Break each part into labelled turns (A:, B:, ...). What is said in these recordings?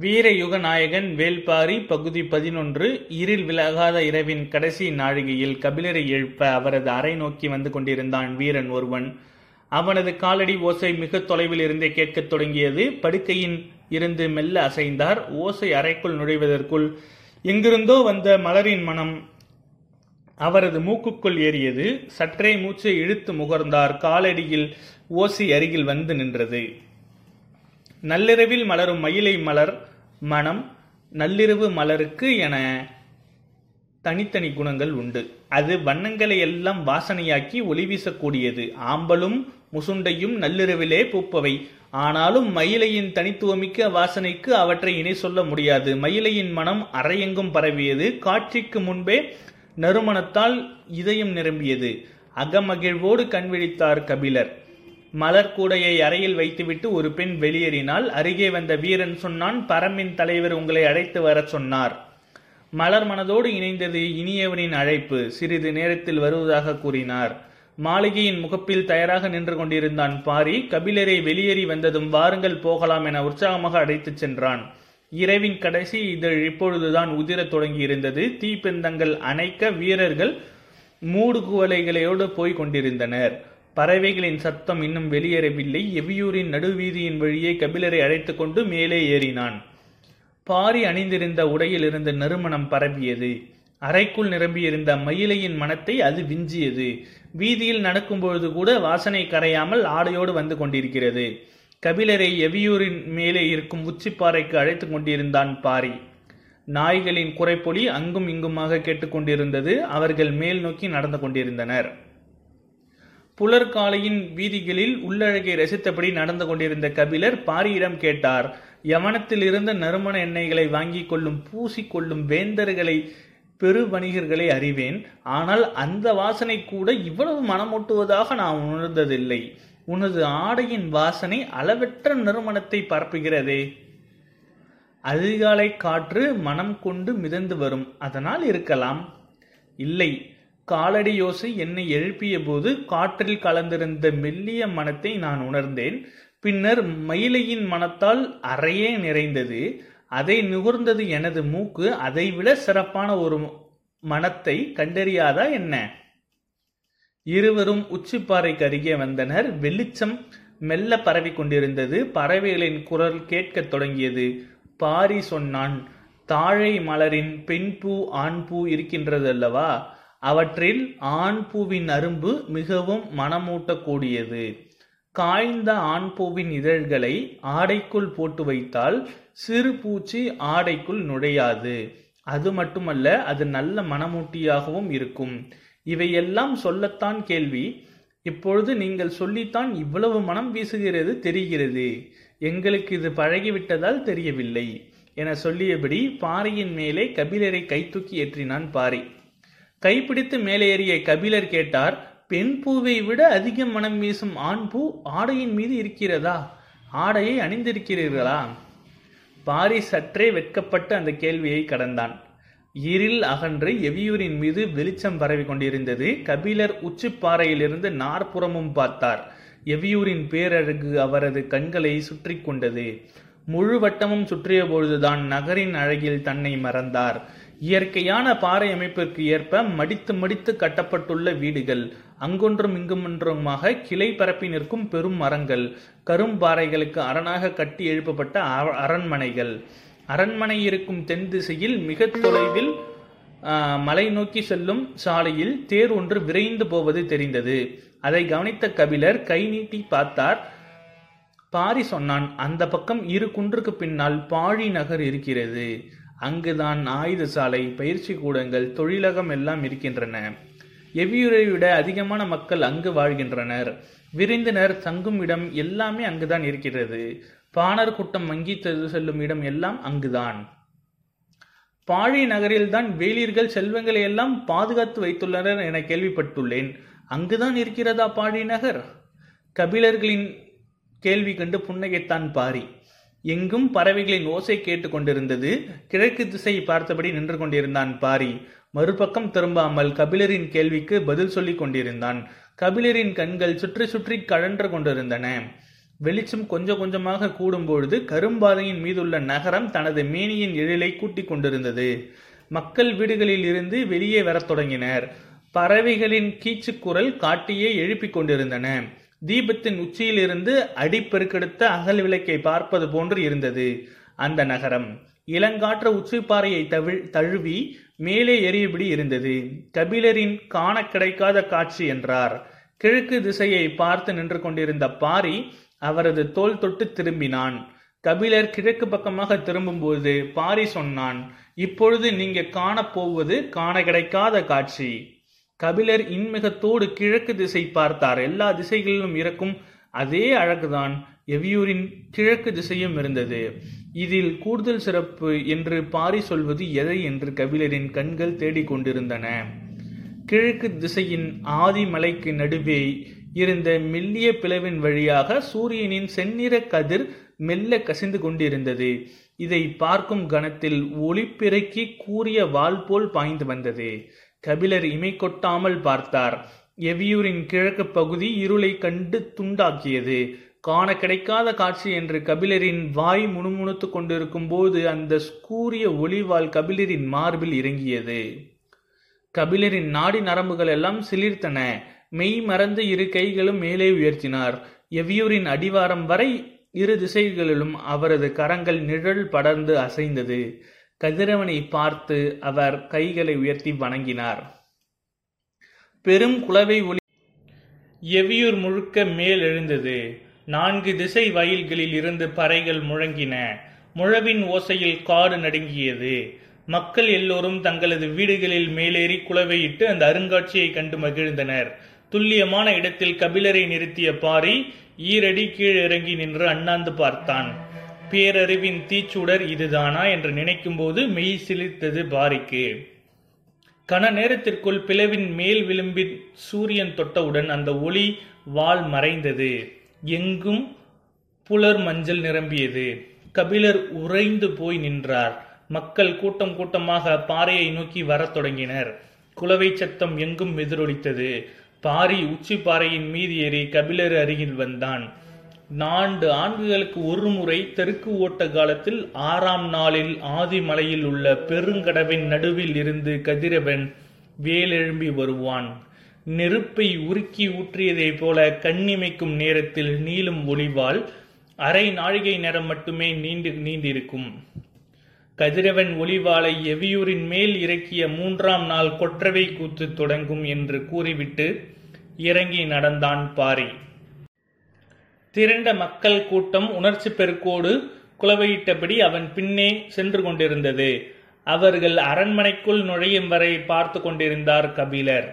A: வீரயுக நாயகன் வேள்பாரி பகுதி பதினொன்று இருள் விலகாத இரவின் கடைசி நாழிகையில் கபிலரை எழுப்ப அவரது அறை நோக்கி வந்து கொண்டிருந்தான் வீரன் ஒருவன். அவனது காலடி ஓசை மிக தொலைவில் இருந்தே கேட்கத் தொடங்கியது. படுக்கையின் இருந்து மெல்ல அசைந்தார். ஓசை அறைக்குள் நுழைவதற்குள் எங்கிருந்தோ வந்த மலரின் மனம் அவரது மூக்குக்குள் ஏறியது. சற்றே மூச்சை இழுத்து முகர்ந்தார். காலடியில் ஓசை அருகில் வந்து நின்றது. நள்ளிரவில் மலரும் மயிலை மலர் மனம் நள்ளிரவு மலருக்கு என தனித்தனி குணங்கள் உண்டு. அது வண்ணங்களை எல்லாம் வாசனையாக்கி ஒளி வீசக்கூடியது. ஆம்பலும் முசுண்டையும் நள்ளிரவிலே பூப்பவை. ஆனாலும் மயிலையின் தனித்துவமிக்க வாசனைக்கு அவற்றை இணை சொல்ல முடியாது. மயிலையின் மனம் அறையெங்கும் பரவியது. காட்சிக்கு முன்பே நறுமணத்தால் இதயம் நிரம்பியது. அகமகிழ்வோடு கண்விழித்தார் கபிலர். மலர் கூடையை அறையில் வைத்துவிட்டு ஒரு பெண் வெளியேறினால் அருகே வந்த வீரன் சொன்னான் பரம்பின் தலைவர் உங்களை அழைத்து வரச் சொன்னார். மலர் மனதோடு இணைந்தது இனியவனின் அழைப்பு. சிறிது நேரத்தில் வருவதாக கூறினார். மாளிகையின் முகப்பில் தயாராக நின்று கொண்டிருந்தான் பாரி. கபிலரை வெளியேறி வந்ததும் வாருங்கள் போகலாம் என உற்சாகமாக அழைத்துச் சென்றான். இரவின் கடைசி இதழ் இப்பொழுதுதான் உதிரத் தொடங்கியிருந்தது. தீப்பெந்தங்கள் அணைக்க வீரர்கள் மூடுகுவலைகளோடு போய்க் கொண்டிருந்தனர். பறவைகளின் சத்தம் இன்னும் வெளியேறவில்லை. எவியூரின் நடுவீதியின் வழியே கபிலரை அழைத்துக்கொண்டு மேலே ஏறினான். பாரி அணிந்திருந்த உடையில் இருந்த நறுமணம் பரவியது. அறைக்குள் நிரம்பியிருந்த மயிலையின் மனத்தை அது விஞ்சியது. வீதியில் நடக்கும்பொழுது கூட வாசனை கரையாமல் ஆடையோடு வந்து கொண்டிருக்கிறது. கபிலரை எவியூரின் மேலே இருக்கும் உச்சிப்பாறைக்கு அழைத்து கொண்டிருந்தான் பாரி. நாய்களின் குறைப்பொலி அங்கும் இங்குமாக கேட்டுக்கொண்டிருந்தது. அவர்கள் மேல் நோக்கி நடந்து கொண்டிருந்தனர். புலர்காலையின் வீதிகளில் உள்ளழகை ரசித்தபடி நடந்து கொண்டிருந்த கபிலர் பாரியிடம் கேட்டார் யவனத்தில் இருந்த நறுமண எண்ணெய்களை வாங்கிக் கொள்ளும் பூசிக்கொள்ளும் வேந்தர்களை பெரு வணிகர்களை அறிவேன். ஆனால் அந்த வாசனை கூட இவ்வளவு மனமூட்டுவதாக நான் உணர்ந்ததில்லை. உனது ஆடையின் வாசனை அளவற்ற நறுமணத்தை பரப்புகிறதே. அதிகாலை காற்று மனம் கொண்டு மிதந்து வரும். அதனால் இருக்கலாம். இல்லை காலடி யோசை என்னை எழுப்பிய போது காற்றில் கலந்திருந்த மெல்லிய மனத்தை நான் உணர்ந்தேன். பின்னர் மயிலையின் மனத்தால் அறையே நிறைந்தது. அதை நுகர்ந்தது எனது மூக்கு. அதைவிட சிறப்பான ஒரு மனத்தை கண்டறியாதா என்ன? இருவரும் உச்சிப்பாறைக்கு அருகே வந்தனர். வெளிச்சம் மெல்ல பரவி கொண்டிருந்தது. பறவைகளின் குரல் கேட்கத் தொடங்கியது. பாரி சொன்னான் தாழை மலரின் பெண் பூ ஆண் பூ இருக்கின்றது அல்லவா அவற்றில் ஆண் பூவின் அரும்பு மிகவும் மனமூட்டக்கூடியது. காய்ந்த ஆண் பூவின் இதழ்களை ஆடைக்குள் போட்டு வைத்தால் சிறு பூச்சி ஆடைக்குள் நுழையாது. அது மட்டுமல்ல அது நல்ல மனமூட்டியாகவும் இருக்கும். இவையெல்லாம் சொல்லத்தான் கேள்வி. இப்பொழுது நீங்கள் சொல்லித்தான் இவ்வளவு மனம் வீசுகிறது தெரிகிறது. எங்களுக்கு இது பழகிவிட்டதால் தெரியவில்லை. என சொல்லியபடி பாறையின் மேலே கபிலரை கைத்தூக்கி ஏற்றினான் பாரி கைப்பிடித்து மேலேறிய கபிலர் கேட்டார் பெண் பூவை விட அதிக மனம் வீசும் ஆண் பூ ஆடையின் மீது இருக்கிறதா? ஆடையை அணிந்திருக்கிறீர்களா? பாரி சற்றே வெட்கப்பட்டு அந்த கேள்வியை கடந்தான். இருள் அகன்று எவியூரின் மீது வெளிச்சம் பரவி கொண்டிருந்தது. கபிலர் உச்சிப்பாறையிலிருந்து நாற்புறமும் பார்த்தார். எவியூரின் பேரழகு அவரது கண்களை சுற்றி கொண்டது. முழு வட்டமும் சுற்றிய பொழுதுதான் நகரின் அழகில் தன்னை மறந்தார். இயற்கையான பாறை அமைப்பிற்கு ஏற்ப மடித்து மடித்து கட்டப்பட்டுள்ள வீடுகள். அங்கொன்றும் இங்குமொன்றுமாக கிளை பரப்பி நிற்கும் பெரும் மரங்கள். கரும்பாறைகளுக்கு அரணாக கட்டி எழுப்பப்பட்ட அரண்மனைகள். அரண்மனை இருக்கும் தென் திசையில் மிக தொலைவில் மலை நோக்கி செல்லும் சாலையில் தேர் ஒன்று விரைந்து போவது தெரிந்தது. அதை கவனித்த கபிலர் கை நீட்டி பார்த்தார். பாரி சொன்னான் அந்த பக்கம் இரு குன்றுக்கு பின்னால் பாழி நகர் இருக்கிறது. அங்குதான் ஆயுத சாலை பயிற்சி கூடங்கள் தொழிலகம் எல்லாம் இருக்கின்றன. எவ்வியூரை விட அதிகமான மக்கள் அங்கு வாழ்கின்றனர். விருந்தினர் தங்கும் இடம் எல்லாமே அங்குதான் இருக்கிறது. பாணர் கூட்டம் வங்கி செல்லும் இடம் எல்லாம் அங்குதான். பாழி நகரில்தான் வேலியர்கள் செல்வங்களை எல்லாம் பாதுகாத்து வைத்துள்ளனர் என கேள்விப்பட்டுள்ளேன். அங்குதான் இருக்கிறதா பாழி நகர்? கபிலர்களின் கேள்வி கண்டு புன்னகைத்தான் பாரி. எங்கும் பறவைகளின் ஓசை கேட்டு கொண்டிருந்தது கிழக்கு திசை பார்த்தபடி நின்று கொண்டிருந்தான் பாரி. மறுபக்கம் திரும்பாமல் கபிலரின் கேள்விக்கு பதில் சொல்லிக் கொண்டிருந்தான். கபிலரின் கண்கள் சுற்றி சுற்றி கழன்று கொண்டிருந்தன. வெளிச்சம் கொஞ்சம் கொஞ்சமாக கூடும்பொழுது கரும்பாதையின் மீதுள்ள நகரம் தனது மேனியின் எழிலை கூட்டிக் கொண்டிருந்தது. மக்கள் வீடுகளில் இருந்து வெளியே வரத் தொடங்கினர். பறவைகளின் கீச்சுக்குரல் காட்டியே எழுப்பிக் கொண்டிருந்தன. தீபத்தின் உச்சியிலிருந்து அடிப்பெருக்கெடுத்த அகல் விளக்கை பார்ப்பது போன்று இருந்தது. அந்த நகரம் இளங்காற்று உச்சிப்பாறையை தவிழ் தழுவி மேலே எரியபடி இருந்தது. கபிலரின் காண கிடைக்காத காட்சி என்றார். கிழக்கு திசையை பார்த்து நின்று கொண்டிருந்த பாரி அவரது தோல் தொட்டு திரும்பினான். கபிலர் கிழக்கு பக்கமாக திரும்பும்போது பாரி சொன்னான் இப்பொழுது நீங்க காணப்போவது காண கிடைக்காத காட்சி. கபிலர் இன்மிகத்தோடு கிழக்கு திசை பார்த்தார். எல்லா திசைகளிலும் இருக்கும் அதே அழகுதான் எவியூரின் கிழக்கு திசையும் இருந்தது. இதில் கூடுதல் சிறப்பு என்று பாரி சொல்வது எதை என்று கபிலரின் கண்கள் தேடிக்கொண்டிருந்தன கிழக்கு திசையின் ஆதிமலைக்கு நடுவே இருந்த மெல்லிய பிளவின் வழியாக சூரியனின் செந்நிற கதிர் மெல்ல கசிந்து கொண்டிருந்தது. இதை பார்க்கும் கணத்தில் ஒளிப்பிறக்கி கூறிய வாள் போல் பாய்ந்து வந்தது. கபிலர் இமை கொட்டாமல் பார்த்தார். எவியூரின் கிழக்கு பகுதி இருளை கண்டு துண்டாக்கியது. காண கிடைக்காத காட்சி என்று கபிலரின் வாய் முணுமுணுத்துக் கொண்டிருக்கும் போது அந்த கூரிய ஒளிவால் கபிலரின் மார்பில் இறங்கியது. கபிலரின் நாடி நரம்புகள் எல்லாம் சிலிர்த்தன. மெய் மறந்து இரு கைகளும் மேலே உயர்த்தினார். எவ்வியூரின் அடிவாரம் வரை இரு திசைகளிலும் அவரது கரங்கள் நிழல் படர்ந்து அசைந்தது. கதிரவனை பார்த்து அவர் கைகளை உயர்த்தி வணங்கினார். பெரும் குளவை ஒளி எவியூர் முழுக்க மேல் எழுந்தது. நான்கு திசை வயல்களில் இருந்து பறைகள் முழங்கின. முழவின் ஓசையில் காடு நடுங்கியது. மக்கள் எல்லோரும் தங்களது வீடுகளில் மேலேறி குளவையிட்டு அந்த அருங்காட்சியை கண்டு மகிழ்ந்தனர். துல்லியமான இடத்தில் கபிலரை நிறுத்திய பாரி ஈரடி கீழ் இறங்கி நின்று அண்ணாந்து பார்த்தான். பேரறிவின் தீச்சுடர் இதுதானா என்று நினைக்கும் போது மெய் சிலிர்த்தது பாரிக்கு. கன நேரத்திற்குள் பிளவின் மேல் விளிம்பின் சூரியன் தொட்டவுடன் அந்த ஒளி வால் மறைந்தது. எங்கும் புலர் மஞ்சள் நிரம்பியது. கபிலர் உறைந்து போய் நின்றார். மக்கள் கூட்டம் கூட்டமாக பாறையை நோக்கி வரத் தொடங்கினர். குலவை சத்தம் எங்கும் எதிரொலித்தது. பாரி உச்சி பாறையின் மீது ஏறி கபிலர் அருகில் வந்தான். நான்கு ஆண்டுகளுக்கு ஒரு முறை தெற்கு ஓட்ட காலத்தில் ஆறாம் நாளில் ஆதிமலையில் உள்ள பெருங்கடவின் நடுவில் இருந்து கதிரவன் வேலெழும்பி வருவான். நெருப்பை உருக்கி ஊற்றியதைப் போல கண்ணிமைக்கும் நேரத்தில் நீளும் ஒளிவால் அரை நாழிகை நேரம் மட்டுமே நீண்டு நீண்டிருக்கும். கதிரவன் ஒளிவாளை எவியூரின் மேல் இறக்கிய மூன்றாம் நாள் கொற்றவை கூத்து தொடங்கும் என்று கூறிவிட்டு இறங்கி நடந்தான் பாரி திரண்ட மக்கள் கூட்டம் உணர்ச்சி பெருக்கோடு குலவையிட்டபடி அவன் பின்னே சென்று கொண்டிருந்தது. அவர்கள் அரண்மனைக்குள் நுழையும் வரை பார்த்து கொண்டிருந்தார் கபிலர்.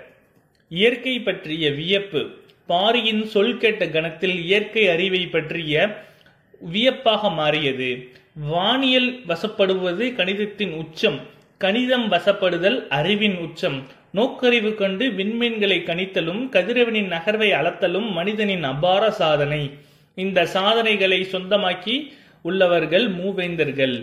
A: இயற்கை பற்றிய வியப்பு பாரியின் சொல் கேட்ட கணத்தில் இயற்கை அறிவை பற்றிய வியப்பாக மாறியது. வானியல் வசப்படுவது கணிதத்தின் உச்சம் கணிதம் வசப்படுதல் அறிவின் உச்சம். நோக்கறிவு கண்டு விண்மீன்களை கணித்தலும் கதிரவனின் நகர்வை அளத்தலும் மனிதனின் அபார சாதனை. இந்த சாதனைகளை சொந்தமாக்கி உள்ளவர்கள் மூவேந்தர்கள்.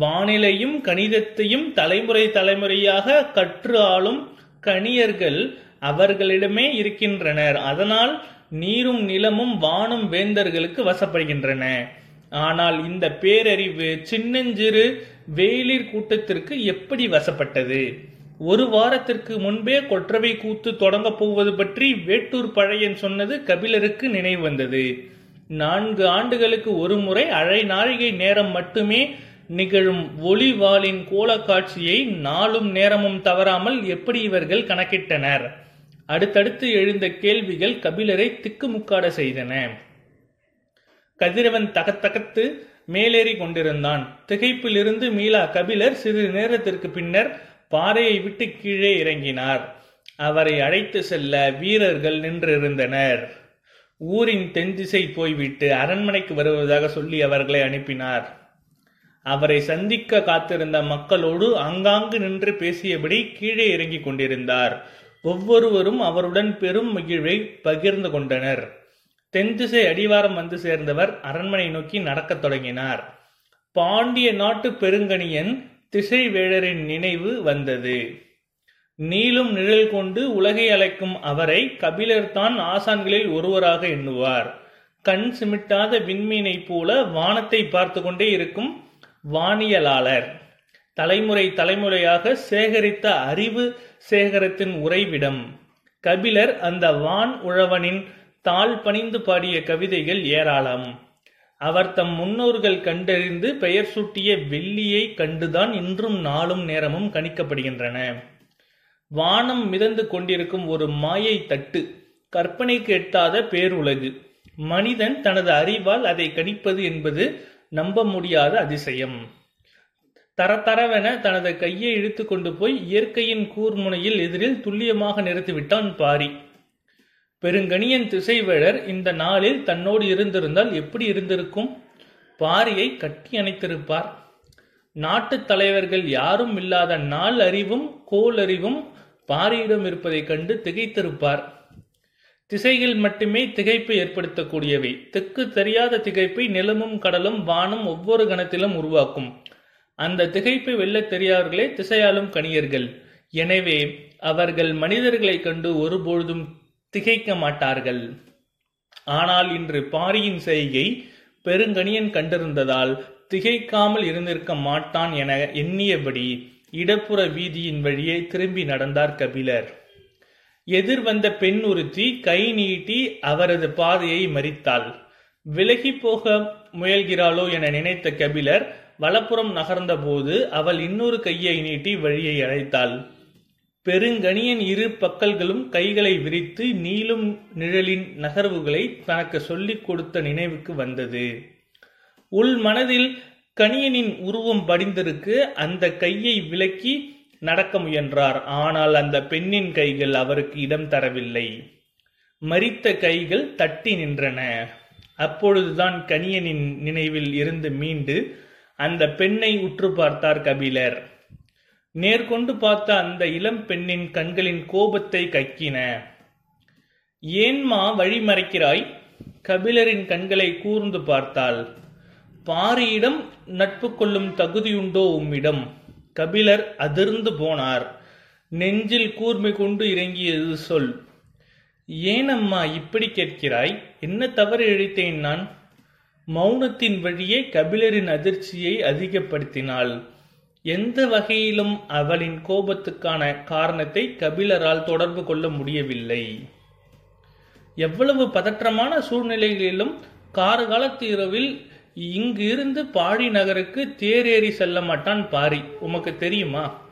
A: வானிலையும் கணிதத்தையும் தலைமுறை தலைமுறையாக கற்று ஆளும் கணியர்கள் அவர்களிடமே இருக்கின்றனர். அதனால் நீரும் நிலமும் வானும் வேந்தர்களுக்கு வசப்படுகின்றன. ஆனால் இந்த பேரறிவு சின்னஞ்சிறு வேளிர் கூட்டத்திற்கு எப்படி வசப்பட்டது? ஒரு வாரத்திற்கு முன்பே கொற்றவை கூத்து தொடங்கப் போவது பற்றி வேட்டூர் பழையன் சொன்னது கபிலருக்கு நினைவு வந்தது. நான்கு ஆண்டுகளுக்கு ஒரு முறை அரை நாழிகை நேரம் மட்டுமே நிகழும் ஒளிவாளின் கோலக்காட்சியை நாளும் நேரமும் தவறாமல் எப்படி இவர்கள் கணக்கிட்டனர்? அடுத்தடுத்து எழுந்த கேள்விகள் கபிலரை திக்குமுக்காட செய்தன. கதிரவன் தகத்தகத்து மேலேறி கொண்டிருந்தான். திகைப்பிலிருந்து மீளா கபிலர் சிறிது நேரத்திற்கு பின்னர் பாறையை விட்டு கீழே இறங்கினார். அவரை அழைத்து செல்ல வீரர்கள் நின்றிருந்தனர். ஊரின் தென்திசை போய்விட்டு அரண்மனைக்கு வருவதாக சொல்லி அவர்களை அனுப்பினார். அவரை சந்திக்க காத்திருந்த மக்களோடு அங்காங்கு நின்று பேசியபடி கீழே இறங்கிக் கொண்டிருந்தார். ஒவ்வொருவரும் அவருடன் பெரும் மகிழ்வை பகிர்ந்து கொண்டனர். தென் திசை அடிவாரம் வந்து சேர்ந்தவர் அரண்மனை நோக்கி நடக்கத் தொடங்கினார். பாண்டிய நாட்டு பெருங்கணியன் திசை வேழரின் நினைவு வந்தது. நீளும் நிழல் கொண்டு உலகை அழைக்கும் அவரை கபிலர் தான் ஆசான்களில் ஒருவராக எண்ணுவார். கண் சிமிட்டாத விண்மீனைப் போல வானத்தை பார்த்து கொண்டே இருக்கும் வானியலாளர். தலைமுறை தலைமுறையாக சேகரித்த அறிவு சேகரத்தின் உறைவிடம். கபிலர் அந்த வான் உழவனின் தாள் பணிந்து பாடிய கவிதைகள் ஏராளம். அவர் தம் முன்னோர்கள் கண்டறிந்து பெயர் சூட்டிய வெள்ளியை கண்டுதான் இன்றும் நாளும் நேரமும் கணிக்கப்படுகின்றன. வானம் மிதந்து கொண்டிருக்கும் ஒரு மாயை தட்டு. கற்பனைக்கு எட்டாத பேருலகு. மனிதன் தனது அறிவால் அதை கணிப்பது என்பது நம்ப முடியாத அதிசயம். தரதரவென தனது கையை இழுத்து கொண்டு போய் இயற்கையின் கூர்முனையில் எதிரில் துல்லியமாக நிறுத்திவிட்டான் பாரி. பெருங்கணியன் திசைவேழர் இந்த நாளில் தன்னோடு இருந்திருந்தால் எப்படி இருந்திருக்கும்? பாரியை கட்டி அணைத்திருப்பார். நாட்டுத் தலைவர்கள் யாரும் இல்லாத நாள் அறிவும் கோல் அறிவும் பாரியிடம் இருப்பதைக் கண்டு திகைத்திருப்பார். திசைகள் மட்டுமே திகைப்பை ஏற்படுத்தக்கூடியவை. தெற்கு தெரியாத திகைப்பை நிலமும் கடலும் வானும் ஒவ்வொரு கணத்திலும் உருவாக்கும். அந்த திகைப்பை வெல்லத் தெரியாதவர்களே திசையாலும் கணியர்கள். எனவே அவர்கள் மனிதர்களைக் கண்டு ஒருபொழுதும் திகைக்க மாட்டார்கள். ஆனால் இன்று பாரியின் செய்கை பெருங்கணியன் கண்டிருந்ததால் திகைக்காமல் இருந்திருக்க மாட்டான் என எண்ணியபடி இடப்புற வீதியின் வழியே திரும்பி நடந்தார் கபிலர். எதிர் வந்த பெண் ஒருத்தி கை நீட்டி அவரது பாதையை மறித்தாள். விலகி போக முயல்கிறாளோ என நினைத்த கபிலர் வலப்புறம் நகர்ந்தபோது அவள் இன்னொரு கையை நீட்டி வழியை அழைத்தாள். பெருங்கணியின் இரு பக்கல்களும் கைகளை விரித்து நீளும் நிழலின் நகர்வுகளை தனக்கு சொல்லிக் கொடுத்த நினைவுக்கு வந்தது. உள் மனதில் கணியனின் உருவம் படிந்திருக்கு அந்த கையை விலக்கி நடக்க முயன்றார். ஆனால் அந்த பெண்ணின் கைகள் அவருக்கு இடம் தரவில்லை. மறித்த கைகள் தட்டி நின்றன. அப்பொழுதுதான் கணியனின் நினைவில் இருந்து மீண்டு அந்த பெண்ணை உற்று பார்த்தார் கபிலர். நேர்கொண்டு பார்த்த அந்த இளம் பெண்ணின் கண்களின் கோபத்தை கக்கின. ஏன்மா வழிமறைக்கிறாய் கபிலரின் கண்களை கூர்ந்து பார்த்தாள். பாரியிடம் நட்பு கொள்ளும் தகுதியுண்டோ உம்மிடம்? கபிலர் அதிர்ந்து போனார். நெஞ்சில் கூர்மை கொண்டு இறங்கியது சொல். ஏனம்மா இப்படி கேட்கிறாய்? என்ன தவறு இழைத்தேன் நான்? மௌனத்தின் வழியே கபிலரின் அதிர்ச்சியை அதிகப்படுத்தினாள். எந்த வகையிலும் அவளின் கோபத்துக்கான காரணத்தை கபிலரால் தொடர்பு கொள்ள முடியவில்லை. எவ்வளவு பதற்றமான சூழ்நிலைகளிலும் காரகாலத்து இரவில் இங்கு இருந்து பாடி நகருக்கு தேரேறி செல்ல மாட்டான் பாரி. உமக்கு தெரியுமா?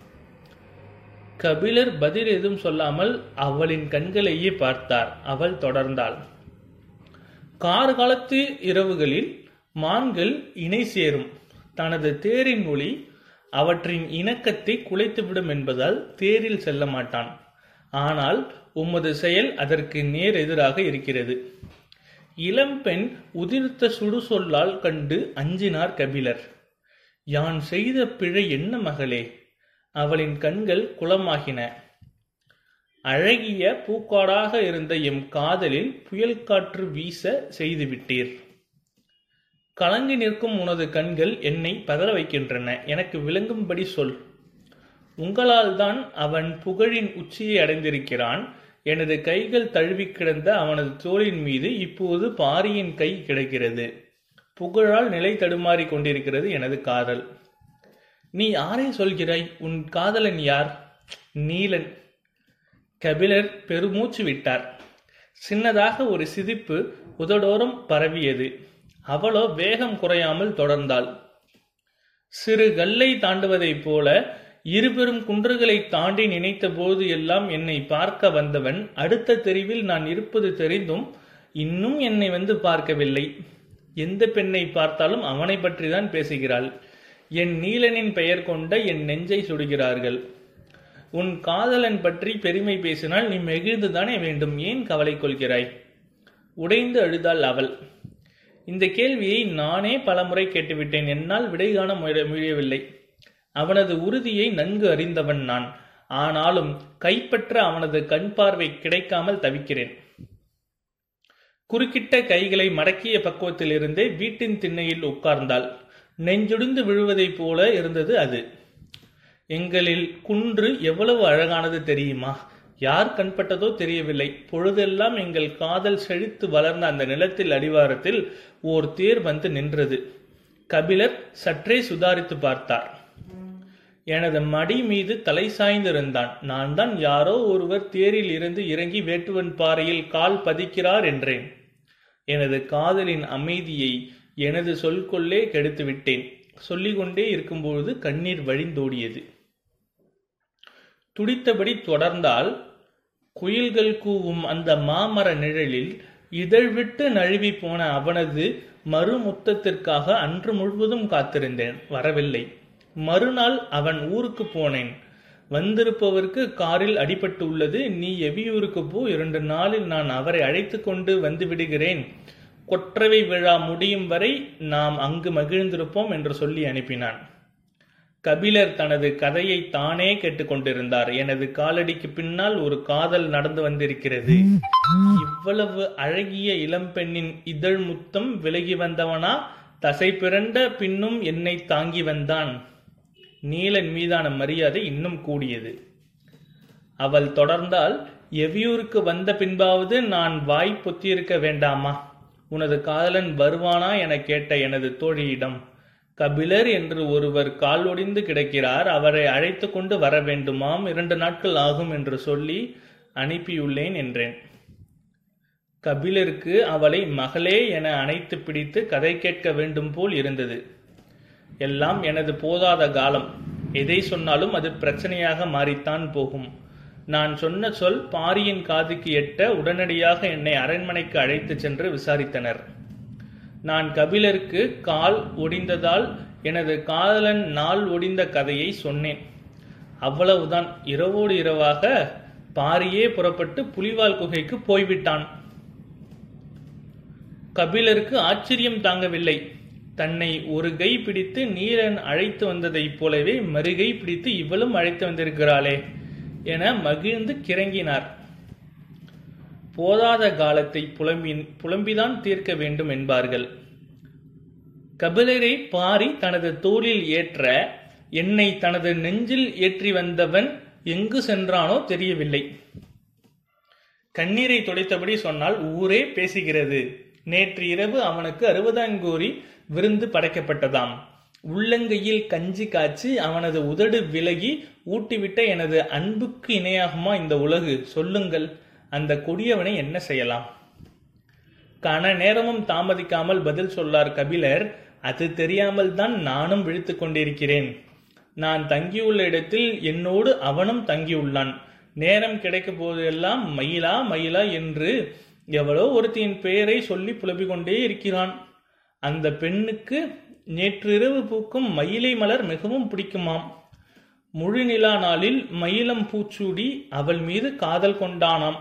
A: கபிலர் பதில் எதுவும் சொல்லாமல் அவளின் கண்களையே பார்த்தார். அவள் தொடர்ந்தாள். கார்காலத்து இரவுகளில் மான்கள் இணை சேரும். தனது தேரின் ஒளி அவற்றின் இணக்கத்தை குலைத்துவிடும் என்பதால் தேரில் செல்ல மாட்டான். ஆனால் உமது செயல் அதற்கு நேர் எதிராக இருக்கிறது. இளம்பெண் உதிர்த்த சுடு சொல்லால் கண்டு அஞ்சினார் கபிலர். யான் செய்த பிழை என்ன மகளே? அவளின் கண்கள் குளமாகின. அழகிய பூக்காடாக இருந்த எம் காதலில் புயல் காற்று வீச செய்துவிட்டீர் கலங்கி நிற்கும் உனது கண்கள் என்னை பதற வைக்கின்றன. எனக்கு விளங்கும்படி சொல். உங்களால் தான் அவன் புகழின் உச்சியை அடைந்திருக்கிறான். எனது கைகள் தழுவி கிடந்த அவனது தோளின் மீது இப்போது பாரியின் கை கிடக்கிறது. புகழால் நிலை தடுமாறி கொண்டிருக்கிறது எனது காதல். நீ யாரை சொல்கிறாய்? உன் காதலன் யார்? நீலன். கபிலர் பெருமூச்சு விட்டார். சின்னதாக ஒரு சிதிப்பு உதடோரம் பரவியது. அவளோ வேகம் குறையாமல் தொடர்ந்தாள். சிறு கல்லை தாண்டுவதைப் போல இருபெரும் குன்றுகளை தாண்டி நினைத்த போது எல்லாம் என்னை பார்க்க வந்தவன் அடுத்த தெருவில் நான் இருப்பது தெரிந்தும் இன்னும் என்னை வந்து பார்க்கவில்லை. எந்த பெண்ணை பார்த்தாலும் அவனை பற்றிதான் பேசுகிறாள். என் நீலனின் பெயர் கொண்ட என் நெஞ்சை சுடுகிறார்கள். உன் காதலன் பற்றி பெருமை பேசினால் நீ மெகிழ்ந்துதானே வேண்டும் ஏன் கவலை கொள்கிறாய்? உடைந்து அழுதாள் அவள். இந்த கேள்வியை நானே பலமுறை கேட்டுவிட்டேன் என்னால் விடை காண முடியவில்லை. அவனது உறுதியை நன்கு அறிந்தவன் நான். ஆனாலும் கைப்பற்ற அவனது கண் பார்வை கிடைக்காமல் தவிக்கிறேன். குறுக்கிட்ட கைகளை மடக்கிய பக்குவத்திலிருந்தே வீட்டின் திண்ணையில் உட்கார்ந்தாள். நெஞ்சொடிந்து விழுவதைப் போல இருந்தது அது. எங்களில் குன்று எவ்வளவு அழகானது தெரியுமா? யார் கண்பட்டதோ தெரியவில்லை. பொழுதெல்லாம் எங்கள் காதல் செழித்து வளர்ந்த அந்த நிலத்தில் அடிவாரத்தில் ஓர் தேர் வந்து நின்றது. கபிலர் சற்றே சுதாரித்து பார்த்தார். எனது மடி மீது தலை சாய்ந்திருந்தான். நான் தான் யாரோ ஒருவர் தேரில் இருந்து இறங்கி வேட்டுவன் பாறையில் கால் பதிக்கிறார் என்றேன். எனது காதலின் அமைதியை எனது சொல்கொள்ளே கெடுத்துவிட்டேன். சொல்லிக்கொண்டே இருக்கும்பொழுது கண்ணீர் வழிந்தோடியது. துடித்தபடி தொடர்ந்தால் குயில்கள் கூவும் அந்த மாமர நிழலில் இதழ் விட்டு நழுவி போன அவனது மறுமுத்தத்திற்காக அன்று முழுவதும் காத்திருந்தேன். வரவில்லை. மறுநாள் அவன் ஊருக்கு போனேன். வந்திருப்பவருக்கு காரில் அடிபட்டு உள்ளது. நீ எவியூருக்கு போ. இரண்டு நாளில் நான் அவரை அழைத்து கொண்டு வந்து விடுகிறேன். கொற்றவை விழா முடியும் வரை நாம் அங்கு மகிழ்ந்திருப்போம் என்று சொல்லி அனுப்பினான். கபிலர் தனது கதையை தானே கேட்டுக்கொண்டிருந்தார் எனது காலடிக்கு பின்னால் ஒரு காதல் நடந்து வந்திருக்கிறது. இவ்வளவு அழகிய இளம்பெண்ணின் இதழ் முத்தம் விலகி வந்தவனா? தசை பிறண்ட பின்னும் என்னை தாங்கி வந்தான். நீலன் மீதான மரியாதை இன்னும் கூடியது. அவள் தொடர்ந்தால் எவியூருக்கு வந்த பின்பாவது நான் வாய் பொத்தியிருக்க வேண்டாமா? உனது காதலன் வருவானா என கேட்ட எனது தோழியிடம். கபிலர் என்று ஒருவர் கால் ஒடிந்து கிடக்கிறார் அவரை அழைத்து கொண்டு வர வேண்டுமாம் இரண்டு நாட்கள் ஆகும் என்று சொல்லி அனுப்பியுள்ளேன் என்றேன். கபிலருக்கு அவளை மகளே என அணைத்து பிடித்து கதை கேட்க வேண்டும் போல் இருந்தது. எல்லாம் எனது போதாத காலம். எதை சொன்னாலும் அது பிரச்சனையாக மாறித்தான் போகும். நான் சொன்ன சொல் பாரியின் காதுக்கு எட்ட உடனடியாக என்னை அரண்மனைக்கு அழைத்துச் சென்று விசாரித்தனர். நான் கபிலருக்கு கால் ஒடிந்ததால் எனது காதலன் நாள் ஒடிந்த கதையை சொன்னேன். அவ்வளவுதான். இரவோடு இரவாக பாரியே புறப்பட்டு புலிவால் குகைக்கு போய்விட்டான். கபிலருக்கு ஆச்சரியம் தாங்கவில்லை. தன்னை ஒரு கை பிடித்து நீலன் அழைத்து வந்ததைப் போலவே மறுகை பிடித்து இவளும் அழைத்து வந்திருக்கிறாளே என மகிழ்ந்து கிறங்கினார். போதாத காலத்தை புலம்பி புலம்பிதான் தீர்க்க வேண்டும் என்பார்கள். கபிலரை பாரி தனது தோளில் ஏற்ற என்னை தனது நெஞ்சில் ஏற்றி வந்தவன் எங்கு சென்றானோ தெரியவில்லை. கண்ணீரை துடைத்தபடி சொன்னால் ஊரே பேசுகிறது. நேற்று இரவு அவனுக்கு அறுபதாங்கூரி விருந்து படைக்கப்பட்டதாம். உள்ளங்கையில் கஞ்சி காய்ச்சி அவனது உதடு விலகி ஊட்டிவிட்ட எனது அன்புக்கு இணையாகுமா இந்த உலகு? சொல்லுங்கள். அந்த கொடியவனை என்ன செய்யலாம்? கன நேரமும் தாமதிக்காமல் பதில் சொல்லார் கபிலர். அது தெரியாமல் தான் நானும் விழித்து கொண்டிருக்கிறேன். நான் தங்கியுள்ள இடத்தில் என்னோடு அவனும் தங்கியுள்ளான். நேரம் கிடைக்கும் போதெல்லாம் மயிலா மயிலா என்று எவளோ ஒருத்தியின் பெயரை சொல்லி புலப்பிக் கொண்டே இருக்கிறான். அந்த பெண்ணுக்கு நேற்றிரவு பூக்கும் மயிலை மலர் மிகவும் பிடிக்குமாம். முழு நிலா நாளில் மயிலம் பூச்சூடி அவள் மீது காதல் கொண்டானாம்.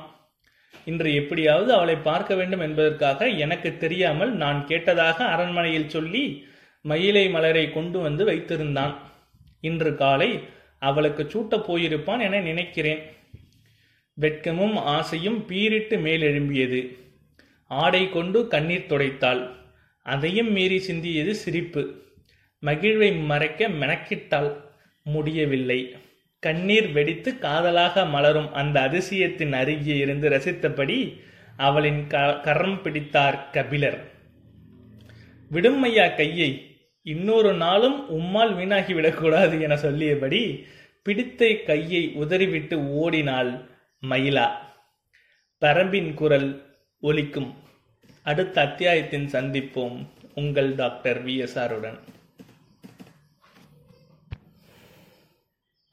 A: இன்று எப்படியாவது அவளை பார்க்க வேண்டும் என்பதற்காக எனக்கு தெரியாமல் நான் கேட்டதாக அரண்மனையில் சொல்லி மயிலை மலரை கொண்டு வந்து வைத்திருந்தான். இன்று காலை அவளுக்கு சூட்டப் போயிருப்பான் என நினைக்கிறேன். வெட்கமும் ஆசையும் பீரிட்டு மேலெழும்பியது. ஆடை கொண்டு கண்ணீர் துடைத்தாள். அதையும் மீறி சிந்தியது சிரிப்பு. மகிழ்வை மறைக்க மெனக்கிட்டாள். முடியவில்லை. கண்ணீர் வெடித்து காதலாக மலரும் அந்த அதிசயத்தின் அருகே இருந்து ரசித்தபடி அவளின் க கரம் பிடித்தார் கபிலர். விடும்மையா கையை இன்னொரு நாளும் உம்மால் வீணாகிவிடக்கூடாது என சொல்லியபடி பிடித்த கையை உதறிவிட்டு ஓடினாள் மயிலா. பரம்பின் குரல் ஒலிக்கும். அடுத்த அத்தியாயத்தின் சந்திப்போம். உங்கள் டாக்டர் விஎஸ்ஆருடன்